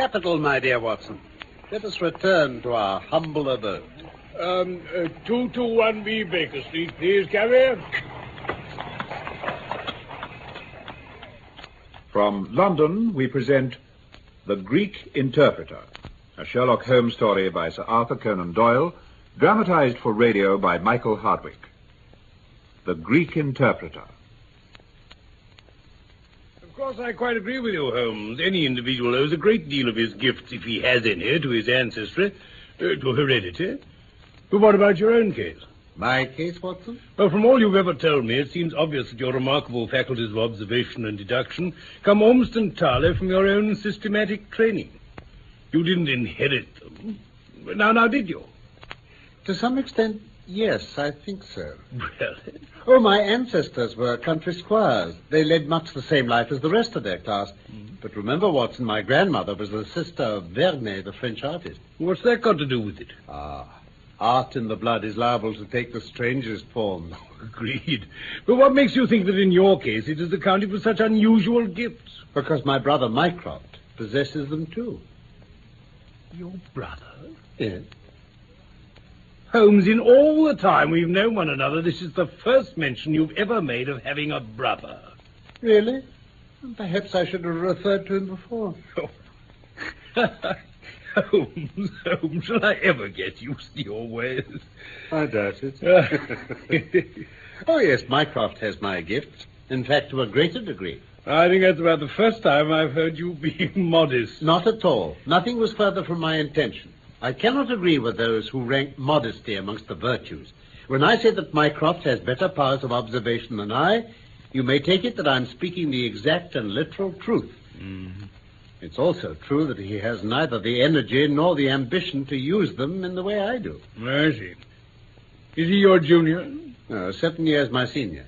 Capital, my dear Watson. Let us return to our humble abode. Um, uh, 221B Baker Street, please, carrier. From London, we present The Greek Interpreter, a Sherlock Holmes story by Sir Arthur Conan Doyle, dramatized for radio by Michael Hardwick. The Greek Interpreter. Of course, I quite agree with you, Holmes. Any individual owes a great deal of his gifts, if he has any, to his ancestry, uh, to heredity. But what about your own case? My case, Watson? Well, from all you've ever told me, it seems obvious that your remarkable faculties of observation and deduction come almost entirely from your own systematic training. You didn't inherit them. Now, now, did you? To some extent, yes, I think so. Really? Oh, my ancestors were country squires. They led much the same life as the rest of their class. But remember, Watson, my grandmother was the sister of Vernet, the French artist. What's that got to do with it? Ah, art in the blood is liable to take the strangest forms. Agreed. But what makes you think that in your case it is accounted for such unusual gifts? Because my brother Mycroft possesses them too. Your brother? Yes. Holmes, in all the time we've known one another, this is the first mention you've ever made of having a brother. Really? Perhaps I should have referred to him before. Holmes, Holmes, shall I ever get used to your ways? I doubt it. oh, yes, Mycroft has my gifts. In fact, to a greater degree. I think that's about the first time I've heard you be modest. Not at all. Nothing was further from my intention. I cannot agree with those who rank modesty amongst the virtues. When I say that Mycroft has better powers of observation than I, you may take it that I'm speaking the exact and literal truth. Mm-hmm. It's also true that he has neither the energy nor the ambition to use them in the way I do. I see. Is he your junior? No, seven years my senior.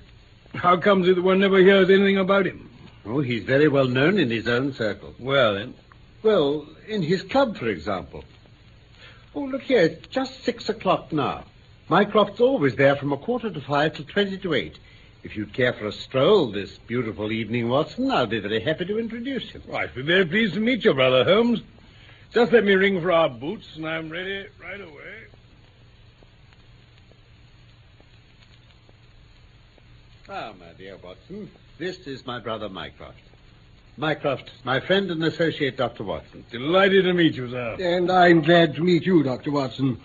How comes it that one never hears anything about him? Oh, he's very well known in his own circle. Well, then. Well, in his club, for example. Oh, look here, it's just six o'clock now. Mycroft's always there from a quarter to five till twenty to eight. If you'd care for a stroll this beautiful evening, Watson, I'll be very happy to introduce you. Well, I'd be very pleased to meet you, Brother Holmes. Just let me ring for our boots, and I'm ready right away. Ah, my dear Watson, this is my brother Mycroft. Mycroft, my friend and associate, Dr. Watson. Delighted to meet you, sir. And I'm glad to meet you, Dr. Watson.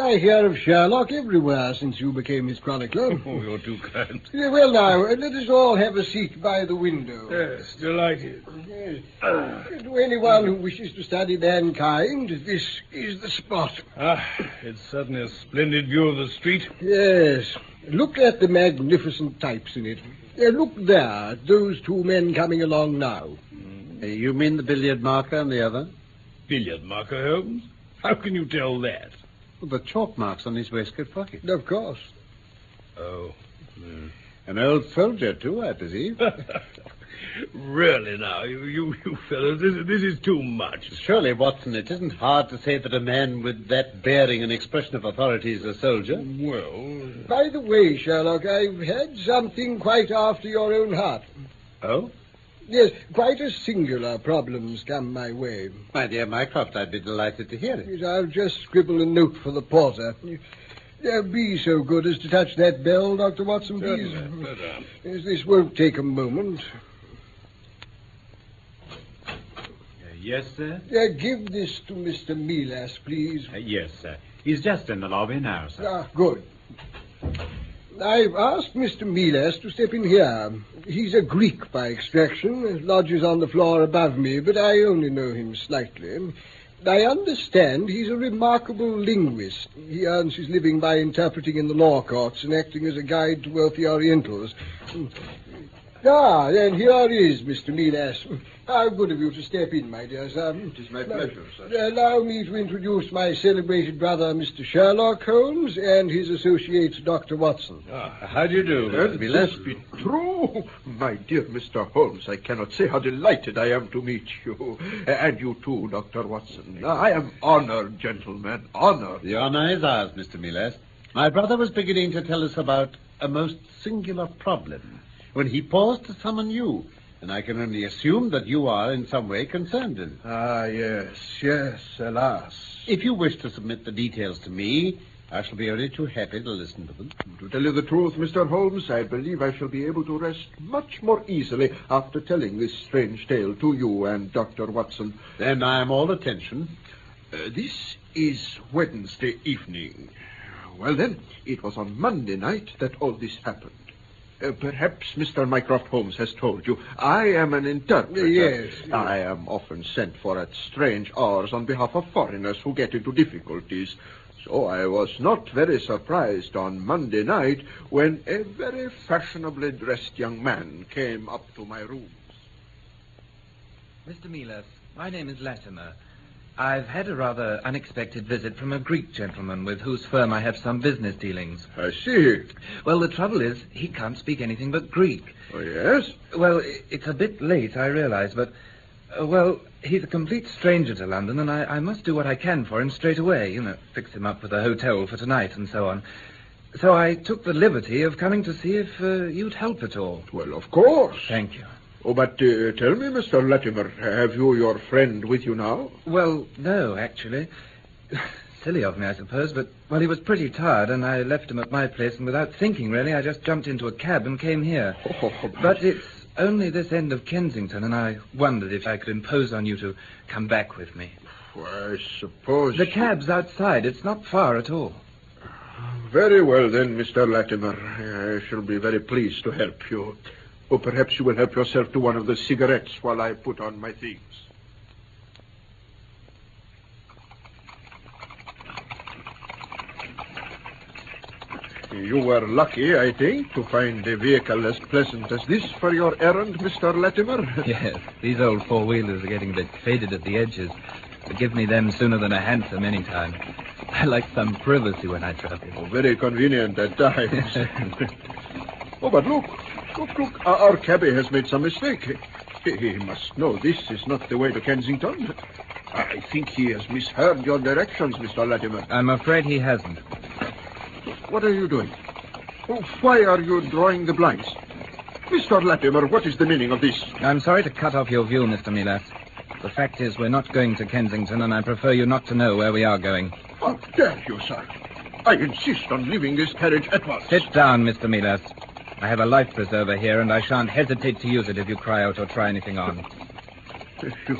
I hear of Sherlock everywhere since you became his chronicler. Oh, you're too kind. Yeah, well, now, uh, let us all have a seat by the window. Yes, delighted. Yes. To anyone who wishes to study mankind, this is the spot. Ah, it's certainly a splendid view of the street. Yes. Look at the magnificent types in it. Uh, look there, those two men coming along now. Uh, you mean the billiard marker and the other? Billiard marker, Holmes? How can you tell that? Well, the chalk marks on his waistcoat pocket. Of course. Oh. An old soldier, too, I perceive. really, now, you, you, you fellows, this, this is too much. Surely, Watson, it isn't hard to say that a man with that bearing and expression of authority is a soldier. Well, By the way, Sherlock, I've had something quite after your own heart. Oh? Yes, quite a singular problem's come my way. My dear Mycroft, I'd be delighted to hear it. Yes, I'll just scribble a note for the porter. Uh, be so good as to touch that bell, Dr. Watson, please. Certainly, certainly. Yes, this won't take a moment. Yes, sir? Uh, give this to Mr. Melas, please. Uh, yes, sir. He's just in the lobby now, sir. Ah, good. I've asked Mr. Melas to step in here. He's a Greek by extraction, lodges on the floor above me, but I only know him slightly. I understand he's a remarkable linguist. He earns his living by interpreting in the law courts and acting as a guide to wealthy Orientals. Ah, and here is Mr. Melas. How good of you to step in, my dear sir. It is my pleasure, sir. Allow me to introduce my celebrated brother, Mr. Sherlock Holmes, and his associate, Dr. Watson. Ah, how do you do? Can this be true? My dear Mr. Holmes, I cannot say how delighted I am to meet you. And you too, Dr. Watson. I am honored, gentlemen, honored. The honor is ours, Mr. Melas. My brother was beginning to tell us about a most singular problem when he paused to summon you. and I can only assume that you are in some way concerned in it. Ah, yes, yes, alas. If you wish to submit the details to me, I shall be only too happy to listen to them. To tell you the truth, Mr. Holmes, I believe I shall be able to rest much more easily after telling this strange tale to you and Dr. Watson. Then I am all attention. Uh, this is Wednesday evening. Well, then, it was on Monday night that all this happened. Uh, perhaps Mr. Mycroft Holmes has told you. I am an interpreter. Yes, yes. I am often sent for at strange hours on behalf of foreigners who get into difficulties. So I was not very surprised on Monday night when a very fashionably dressed young man came up to my rooms. Mr. Melas, my name is Latimer. I've had a rather unexpected visit from a Greek gentleman with whose firm I have some business dealings. I see. Well, the trouble is, he can't speak anything but Greek. Oh, yes? Well, it's a bit late, I realize, but, uh, well, he's a complete stranger to London, and I, I must do what I can for him straight away. You know, fix him up with a hotel for tonight and so on. So I took the liberty of coming to see if uh, you'd help at all. Well, of course. Thank you. Oh, but uh, tell me, Mr. Latimer, have you your friend with you now? Well, no, actually. Silly of me, I suppose, but, well, he was pretty tired, and I left him at my place, and without thinking, really, I just jumped into a cab and came here. Oh, But it's only this end of Kensington, and I wondered if I could impose on you to come back with me. I suppose. The cab's outside. It's not far at all. Very well, then, Mr. Latimer. I shall be very pleased to help you. Or perhaps you will help yourself to one of the cigarettes while I put on my things. You were lucky, I think, to find a vehicle as pleasant as this for your errand, Mr. Latimer. Yes, these old four wheelers are getting a bit faded at the edges. But give me them sooner than a hansom any time. I like some privacy when I travel. Oh, very convenient at times. oh, but look, look, look. Our, cabby has made some mistake. He, he must know this is not the way to Kensington. I think he has misheard your directions, Mr. Latimer. I'm afraid he hasn't. What are you doing? Oh, why are you drawing the blinds? Mr. Latimer, what is the meaning of this? I'm sorry to cut off your view, Mr. Melas. The fact is, we're not going to Kensington, and I prefer you not to know where we are going. How dare you, sir? I insist on leaving this carriage at once. Sit down, Mr. Melas. I have a life preserver here, and I shan't hesitate to use it if you cry out or try anything on. You,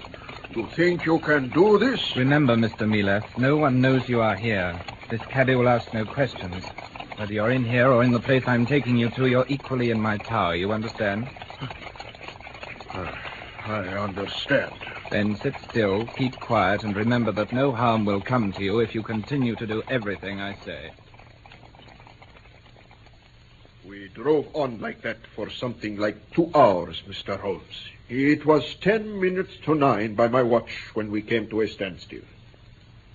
you think you can do this? Remember, Mr. Melas, no one knows you are here. This cabby will ask no questions. Whether you're in here or in the place I'm taking you to, you're equally in my power. You understand? Ah, I understand. Then sit still, keep quiet, and remember that no harm will come to you if you continue to do everything I say. We drove on like that for something like two hours, Mr. Holmes. It was ten minutes to nine by my watch when we came to a standstill.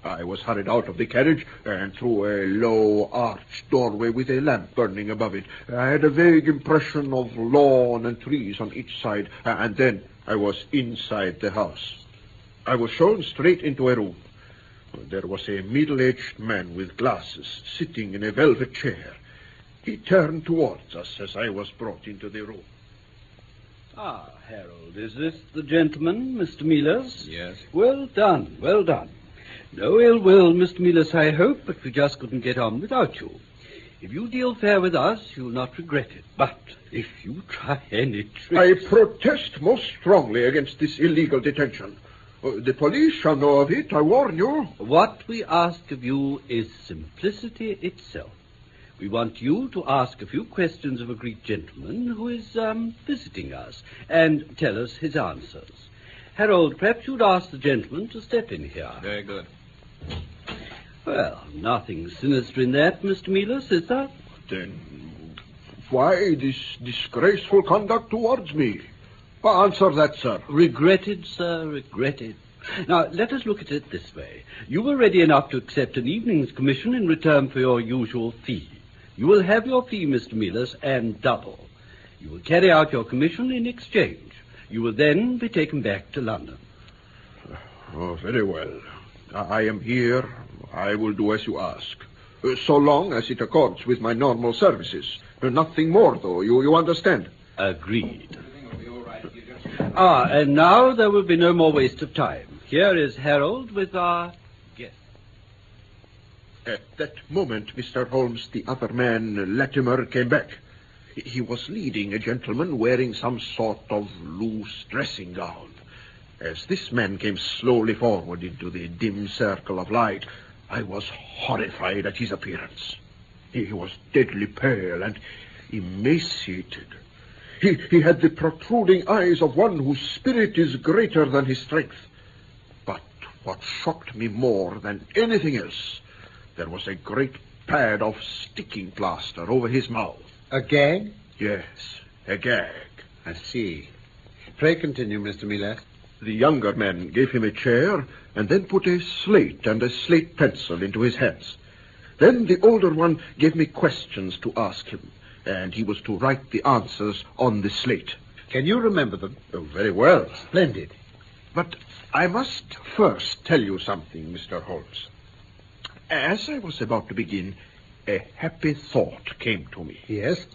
I was hurried out of the carriage and through a low arched doorway with a lamp burning above it. I had a vague impression of lawn and trees on each side, and then I was inside the house. I was shown straight into a room. There was a middle-aged man with glasses sitting in a velvet chair. He turned towards us as I was brought into the room. Ah, Harold, is this the gentleman, Mr. Melas? Yes. Well done, well done. No ill will, Mr. Milas, I hope, but we just couldn't get on without you. If you deal fair with us, you'll not regret it. But if you try any trick. I protest most strongly against this illegal detention. Uh, the police shall know of it, I warn you. What we ask of you is simplicity itself. We want you to ask a few questions of a Greek gentleman who is um, visiting us and tell us his answers. Harold, perhaps you'd ask the gentleman to step in here. Very good. Well, nothing sinister in that, Mr. Melas, is there? Then why this disgraceful conduct towards me? Answer that, sir. Regretted, sir, regretted. Now, let us look at it this way. You were ready enough to accept an evening's commission in return for your usual fee. You will have your fee, Mr. Melas, and double. You will carry out your commission in exchange. You will then be taken back to London. Oh, very well. I am here. I will do as you ask. Uh, so long as it accords with my normal services. Uh, nothing more, though. You, you understand? Agreed. Ah, and now there will be no more waste of time. Here is Harold with our. At that moment, Mr. Holmes, the other man, Latimer, came back. He- was leading a gentleman wearing some sort of loose dressing gown. As this man came slowly forward into the dim circle of light, I was horrified at his appearance. He was deadly pale and emaciated. He, he had the protruding eyes of one whose spirit is greater than his strength. But what shocked me more than anything else, there was a great pad of sticking plaster over his mouth. A gag? Yes, a gag. I see. Pray continue, Mr. Miller. The younger man gave him a chair and then put a slate and a slate pencil into his hands. Then the older one gave me questions to ask him, and he was to write the answers on the slate. Can you remember them? Oh, very well. Splendid. But I must first tell you something, Mr. Holmes. As I was about to begin, a happy thought came to me. Yes?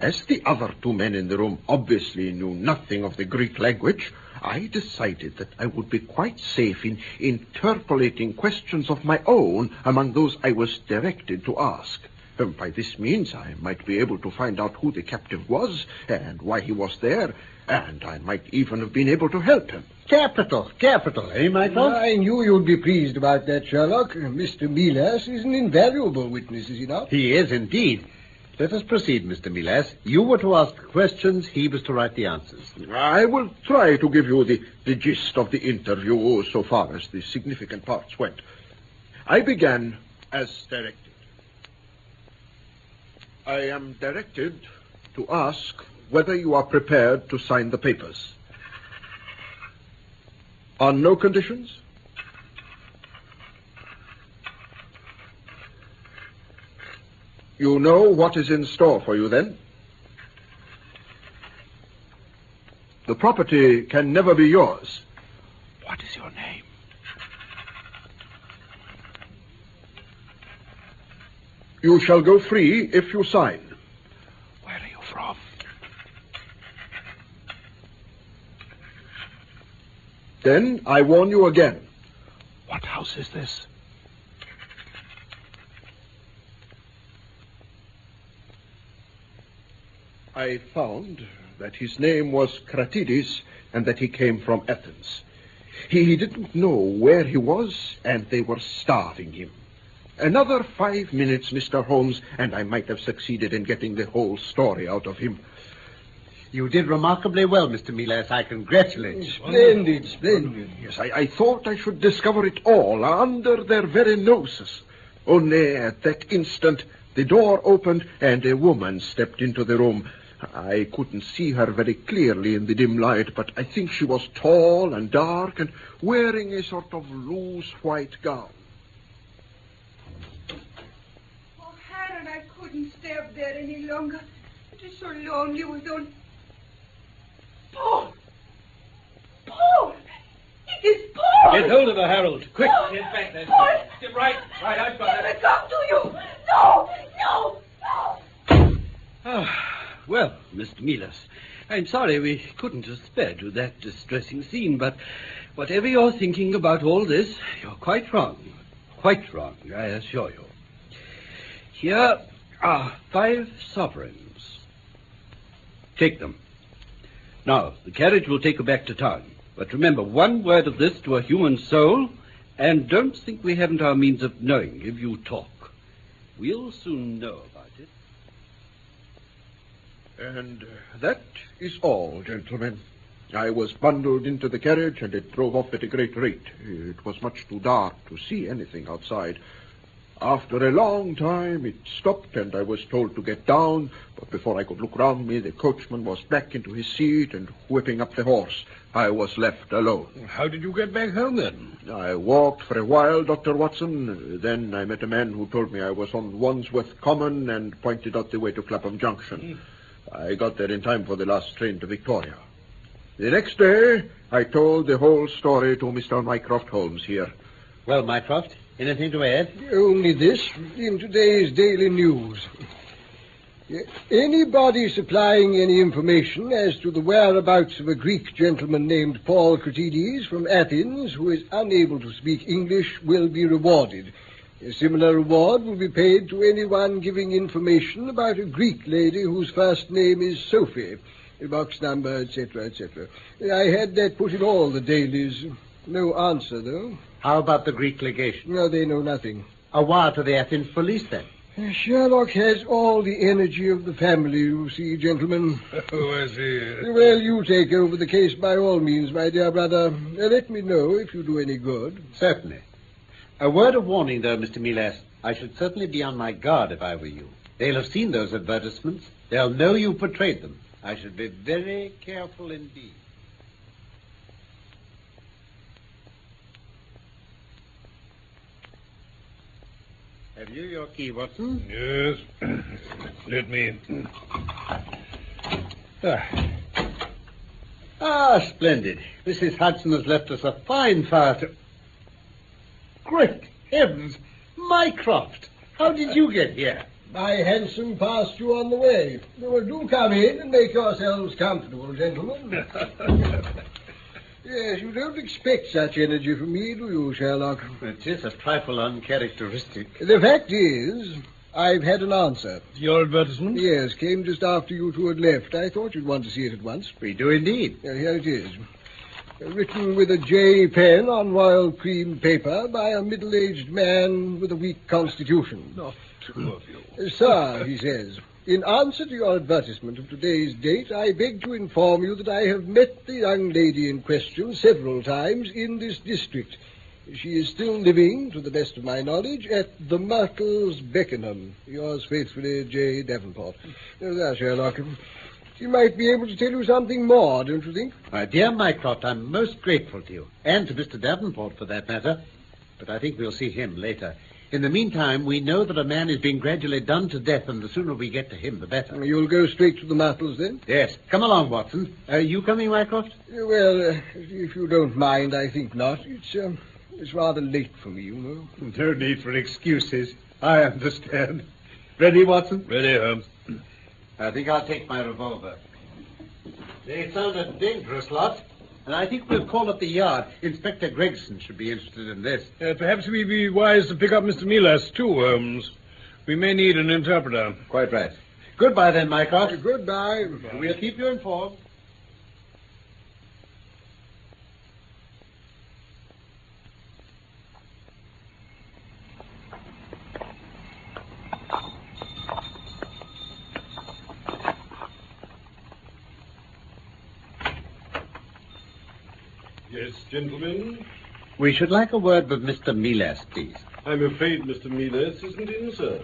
As the other two men in the room obviously knew nothing of the Greek language, I decided that I would be quite safe in interpolating questions of my own among those I was directed to ask. Um, by this means, I might be able to find out who the captive was and why he was there, and I might even have been able to help him. Capital, capital, eh, Michael? I knew you'd be pleased about that, Sherlock. Mr. Melas is an invaluable witness, is he not? He is indeed. Let us proceed, Mr. Melas. You were to ask questions, he was to write the answers. I will try to give you the, the gist of the interview so far as the significant parts went. I began as directed. I am directed to ask whether you are prepared to sign the papers. On no conditions? You know what is in store for you then? The property can never be yours. What is your name? You shall go free if you sign. Where are you from? Then I warn you again. What house is this? I found that his name was Kratides and that he came from Athens. He, he didn't know where he was, and they were starving him. Another five minutes, Mr. Holmes, and I might have succeeded in getting the whole story out of him. You did remarkably well, Mr. Melas. I congratulate you. Splendid, splendid. Yes, I, I thought I should discover it all under their very noses. Only at that instant, the door opened and a woman stepped into the room. I couldn't see her very clearly in the dim light, but I think she was tall and dark and wearing a sort of loose white gown. Oh, Harold, I couldn't stay up there any longer. It is so lonely with only... Paul! Paul! It is Paul! Get hold of her, Harold. Quick, Paul! get back there. Paul! Get right, right, I've got Let her. me come to you! No! No! No! Ah, well, Mr. Melas, I'm sorry we couldn't have spared you that distressing scene, but whatever you're thinking about all this, you're quite wrong. Quite wrong, I assure you. Here are five sovereigns. Take them. Now, the carriage will take you back to town. But remember, one word of this to a human soul, and don't think we haven't our means of knowing if you talk. We'll soon know about it. And that is all, gentlemen. I was bundled into the carriage and it drove off at a great rate. It was much too dark to see anything outside. After a long time, it stopped and I was told to get down, but before I could look round me, the coachman was back into his seat and whipping up the horse. I was left alone. How did you get back home then? I walked for a while, Dr. Watson. Then I met a man who told me I was on Wandsworth Common and pointed out the way to Clapham Junction. Hmm. I got there in time for the last train to Victoria. The next day, I told the whole story to Mr. Mycroft Holmes here. Well, Mycroft, anything to add? Only this in today's Daily News. Anybody supplying any information as to the whereabouts of a Greek gentleman named Paul Kratides from Athens who is unable to speak English will be rewarded. A similar reward will be paid to anyone giving information about a Greek lady whose first name is Sophie. Box number, etc., etc. I had that put in all the dailies. No answer, though. How about the Greek legation? No, they know nothing. A wire to the Athens police, then. Sherlock has all the energy of the family, you see, gentlemen. Oh, I see. Well, you take over the case by all means, my dear brother. Uh, let me know if you do any good. Certainly. A word of warning, though, Mr. Melas. I should certainly be on my guard if I were you. They'll have seen those advertisements. They'll know you portrayed them. I should be very careful indeed. Have you your key, Watson? Yes. Let me. Ah, Ah, splendid. Mrs. Hudson has left us a fine fire to... Great heavens! Mycroft! How did you get here? My hansom passed you on the way. Well, do come in and make yourselves comfortable, gentlemen. yes, you don't expect such energy from me, do you, Sherlock? It is a trifle uncharacteristic. The fact is, I've had an answer. your advertisement? Yes, came just after you two had left. I thought you'd want to see it at once. We do indeed. Uh, here it is. Uh, Written with a J pen on royal cream paper by a middle-aged man with a weak constitution. Not two of you. Sir, he says, in answer to your advertisement of today's date, I beg to inform you that I have met the young lady in question several times in this district. She is still living, to the best of my knowledge, at the Myrtles, Beckenham. Yours faithfully, J. Davenport. Uh, there, Sherlock. She might be able to tell you something more, don't you think? My dear Mycroft, I'm most grateful to you, and to Mr. Davenport for that matter. But I think we'll see him later. In the meantime, we know that a man is being gradually done to death, and the sooner we get to him, the better. You'll go straight to the Myrtles, then? Yes. Come along, Watson. Are you coming, Mycroft? Uh, Well, uh, if you don't mind, I think not. It's, um, it's rather late for me, you know. No need for excuses. I understand. Ready, Watson? Ready, Holmes. I think I'll take my revolver. They sound a dangerous lot, and I think we'll call at the yard. Inspector Gregson should be interested in this. Uh, perhaps we'd be wise to pick up Mr. Melas, too, Holmes. We may need an interpreter. Quite right. Goodbye, then, Mycroft. Goodbye. We'll keep you informed. Yes, gentlemen. We should like a word with Mr. Melas, please. I'm afraid Mr. Miles isn't in, sir.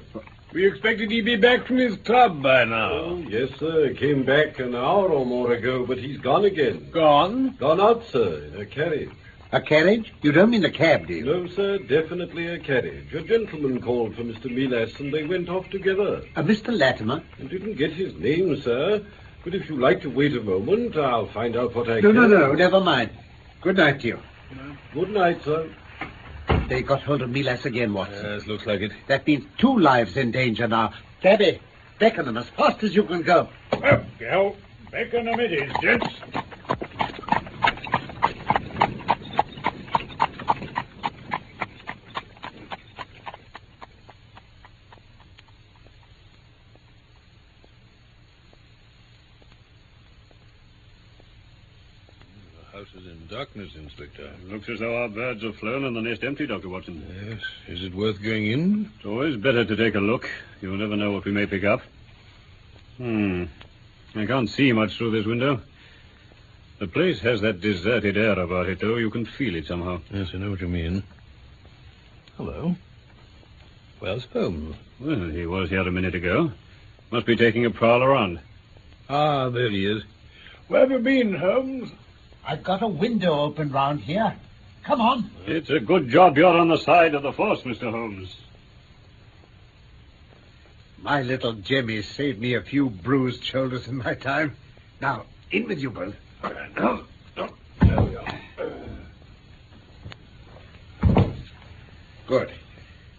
We expected he'd be back from his club by now. Oh, yes, sir. Came back an hour or more ago, but he's gone again. Gone? Gone out, sir, in a carriage. A carriage? You don't mean a cab, do you? No, sir, definitely a carriage. A gentleman called for Mr. Melas, and they went off together. Uh, Mr. Latimer? I didn't get his name, sir. But if you like to wait a moment, I'll find out what I No, can. No, no, no. Never mind. Good night to you. Good night, sir. They got hold of Melas again, Watson. Yes, looks like it. That means two lives in danger now. Debbie, Beckenham as fast as you can go. Well, Gal, Beckenham it is, gents. House is in darkness, Inspector. Looks as though our birds have flown and the nest empty, Dr. Watson. Yes. Is it worth going in? It's always better to take a look. You'll never know what we may pick up. Hmm. I can't see much through this window. The place has that deserted air about it, though. You can feel it somehow. Yes, I know what you mean. Hello. Where's Holmes? Well, he was here a minute ago. Must be taking a prowl around. Ah, there he is. Where have you been, Holmes? I've got a window open round here. Come on. It's a good job you're on the side of the force, Mr. Holmes. My little Jemmy saved me a few bruised shoulders in my time. Now, in with you both. Good.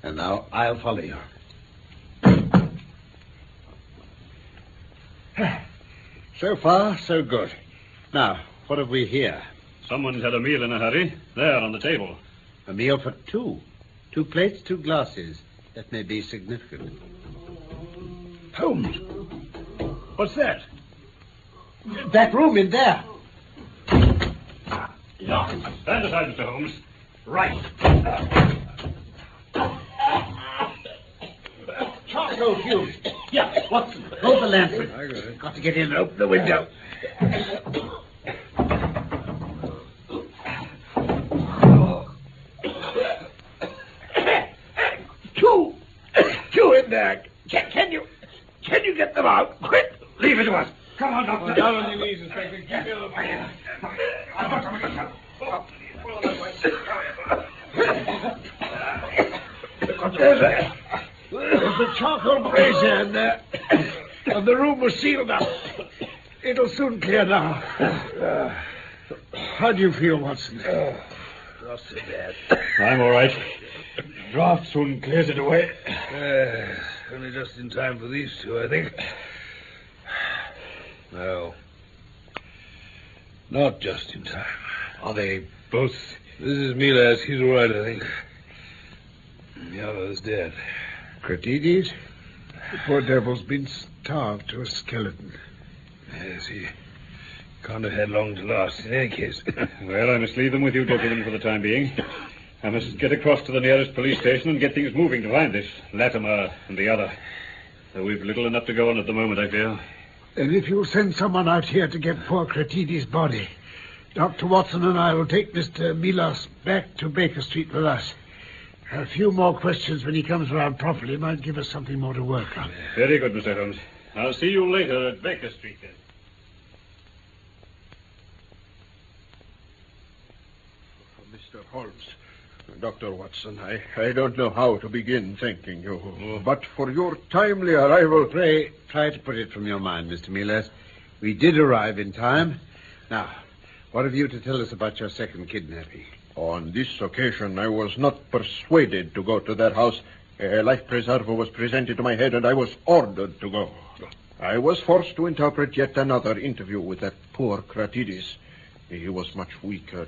And now I'll follow you. So far, so good. Now, what have we here? Someone's had a meal in a hurry. There, on the table. A meal for two. Two plates, two glasses. That may be significant. Holmes. What's that? That room in there. Stand aside, Mr. Holmes. Right. Charcoal fuse. Yeah, Watson. Hold the lantern. Got to get in and open the window. Two. Two. Can, can you... Can you get them out? Quick. Leave it to us. Come on, Doctor. Down on your knees, Inspector. Keep your There's a, there's a charcoal brazier in there. And the room was sealed up. It'll soon clear now. how do you feel, Watson? Not so bad. I'm all right. Draft soon clears it away. Uh, only just in time for these two, I think. No. Not just in time. Are they both? This is Melas. He's all right, I think. The other's dead. Kratides? The poor devil's been starved to a skeleton. Yes, he can't have had long to last in any case. Well, I must leave them with you, gentlemen, for the time being. I must get across to the nearest police station and get things moving to find this Latimer and the other. Though we've little enough to go on at the moment, I fear. and if you'll send someone out here to get poor Kratides' body, Dr. Watson and I will take Mr. Melas back to Baker Street with us. A few more questions when he comes around properly might give us something more to work on. Very good, Mr. Holmes. I'll see you later at Baker Street, then. Mr. Holmes. Dr. Watson, I, I don't know how to begin thanking you, but for your timely arrival. Pray, try to put it from your mind, Mr. Melas. We did arrive in time. Now, what have you to tell us about your second kidnapping? On this occasion, I was not persuaded to go to that house. A life preserver was presented to my head, and I was ordered to go. I was forced to interpret yet another interview with that poor Kratides. He was much weaker,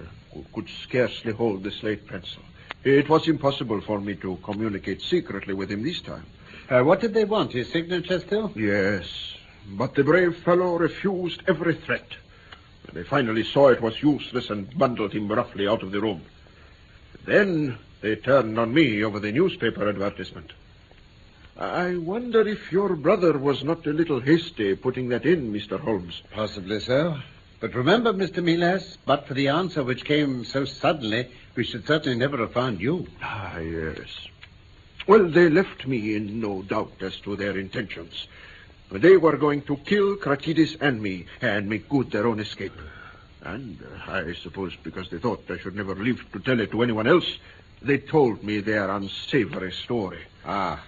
could scarcely hold the slate pencil. It was impossible for me to communicate secretly with him this time. Uh, what did they want? His signature still? Yes, but the brave fellow refused every threat. They finally saw it was useless and bundled him roughly out of the room. Then they turned on me over the newspaper advertisement. I wonder if your brother was not a little hasty putting that in, Mr. Holmes. Possibly so. But remember, Mr. Melas, but for the answer which came so suddenly, we should certainly never have found you. Ah, yes. Well, they left me in no doubt as to their intentions. They were going to kill Kratides and me and make good their own escape. And uh, I suppose because they thought I should never live to tell it to anyone else, they told me their unsavory story. Ah.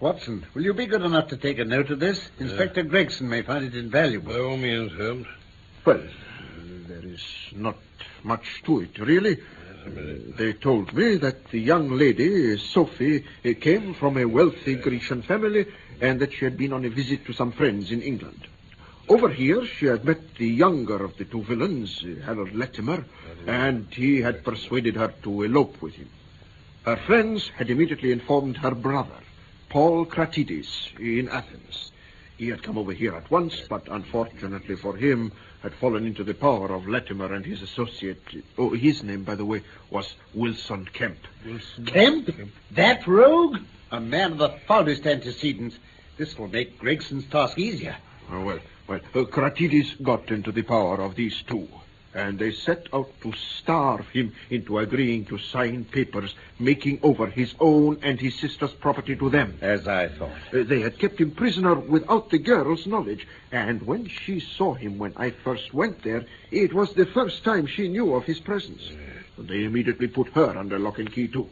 Watson, will you be good enough to take a note of this? Inspector Gregson may find it invaluable. By all means, Holmes. Well, there is not much to it, really. They told me that the young lady, Sophie, uh, came from a wealthy Grecian family and that she had been on a visit to some friends in England. Over here, she had met the younger of the two villains, uh, Harold Latimer, and he had persuaded her to elope with him. Her friends had immediately informed her brother, Paul Kratides, in Athens. He had come over here at once, but unfortunately for him, had fallen into the power of Latimer and his associate. Oh, his name, by the way, was Wilson Kemp. Kemp? That rogue? A man of the foulest antecedents. This will make Gregson's task easier. Oh, well, well, uh, got into the power of these two, and they set out to starve him into agreeing to sign papers making over his own and his sister's property to them. As I thought. Uh, they had kept him prisoner without the girl's knowledge, and when she saw him when I first went there, it was the first time she knew of his presence. They immediately put her under lock and key, too.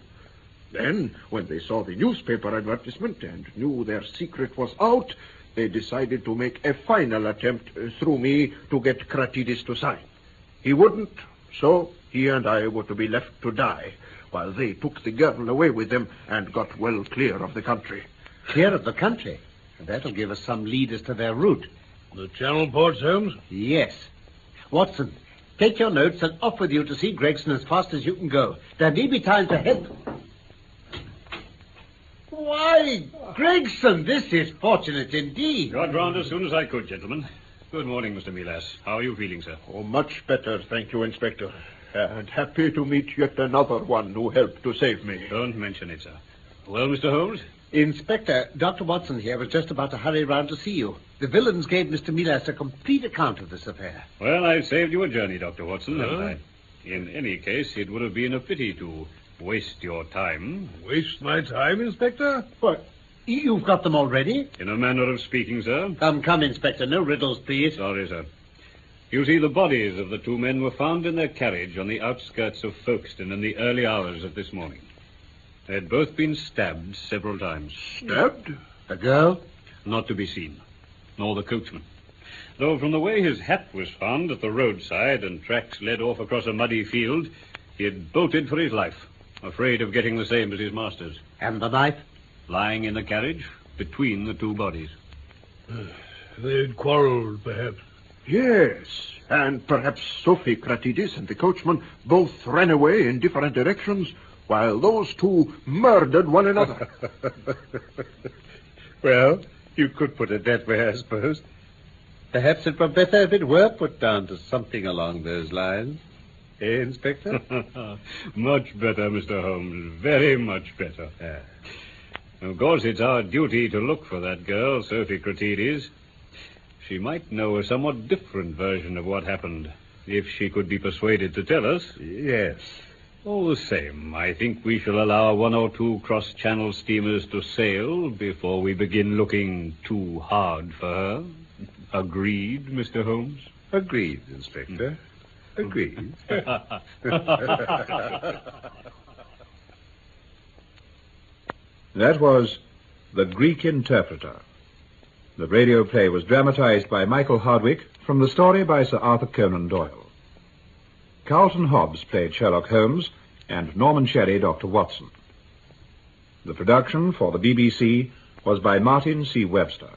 Then, when they saw the newspaper advertisement and knew their secret was out, they decided to make a final attempt uh, through me to get Kratides to sign. He wouldn't, so he and I were to be left to die, while they took the girl away with them and got well clear of the country. Clear of the country. That'll give us some lead as to their route. The Channel ports, Holmes? Yes. Watson, take your notes and off with you to see Gregson as fast as you can go. There may be time to help. Why, Gregson, this is fortunate indeed. Got round as soon as I could, gentlemen. Good morning, Mr. Melas. How are you feeling, sir? Oh, much better, thank you, Inspector. And happy to meet yet another one who helped to save me. Don't mention it, sir. Well, Mr. Holmes? Inspector, Dr. Watson here was just about to hurry round to see you. The villains gave Mr. Melas a complete account of this affair. Well, I've saved you a journey, Dr. Watson, haven't Huh? I? In any case, it would have been a pity to waste your time. Waste my time, Inspector? What? You've got them already? In a manner of speaking, sir. Come, come, Inspector. No riddles, please. Sorry, sir. You see, the bodies of the two men were found in their carriage on the outskirts of Folkestone in the early hours of this morning. They had both been stabbed several times. Stabbed? The girl? Not to be seen, nor the coachman. Though from the way his hat was found at the roadside and tracks led off across a muddy field, he had bolted for his life, afraid of getting the same as his masters. And the knife? Lying in the carriage between the two bodies. They'd quarreled, perhaps. Yes. And perhaps Sophie Kratides and the coachman both ran away in different directions while those two murdered one another. Well, you could put it that way, I suppose. Perhaps it were better if it were put down to something along those lines. Eh, Inspector? much better, Mr. Holmes. Very much better. Of course, it's our duty to look for that girl, Sophie Kratides. She might know a somewhat different version of what happened, if she could be persuaded to tell us. yes. All the same, I think we shall allow one or two cross-channel steamers to sail before we begin looking too hard for her. Agreed, Mr. Holmes? Agreed, Inspector. Hmm. Agreed. That was The Greek Interpreter. The radio play was dramatized by Michael Hardwick from the story by Sir Arthur Conan Doyle. Carlton Hobbs played Sherlock Holmes and Norman Shelley Dr. Watson. The production for the BBC was by Martin C. Webster.